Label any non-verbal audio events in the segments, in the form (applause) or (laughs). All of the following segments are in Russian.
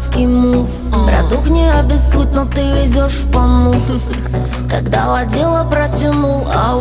пацанский мув. Братух не обессудь, но ты везешь в пану (laughs) Когда водила протянул аус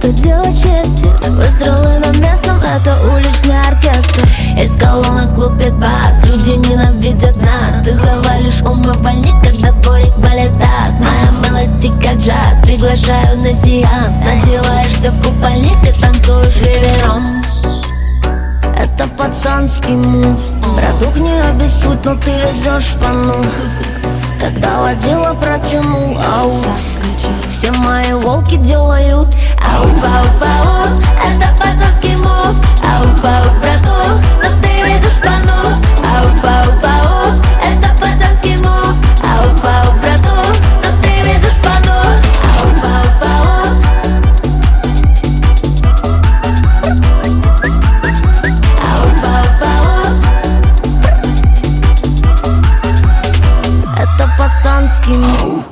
это дело чести. Выстрелы на местном, это уличный оркестр. Из колонок лупит бас, люди ненавидят нас. Ты завалишь умывальник, когда дворик валит таз Моя мелодия как джаз, приглашаю на сеанс. Надеваешься в купальник и танцуешь реверанс это пацанский мув. Братух не обессудь, но ты везешь пану. Когда водила протянул аус Все мои волки делают Give me.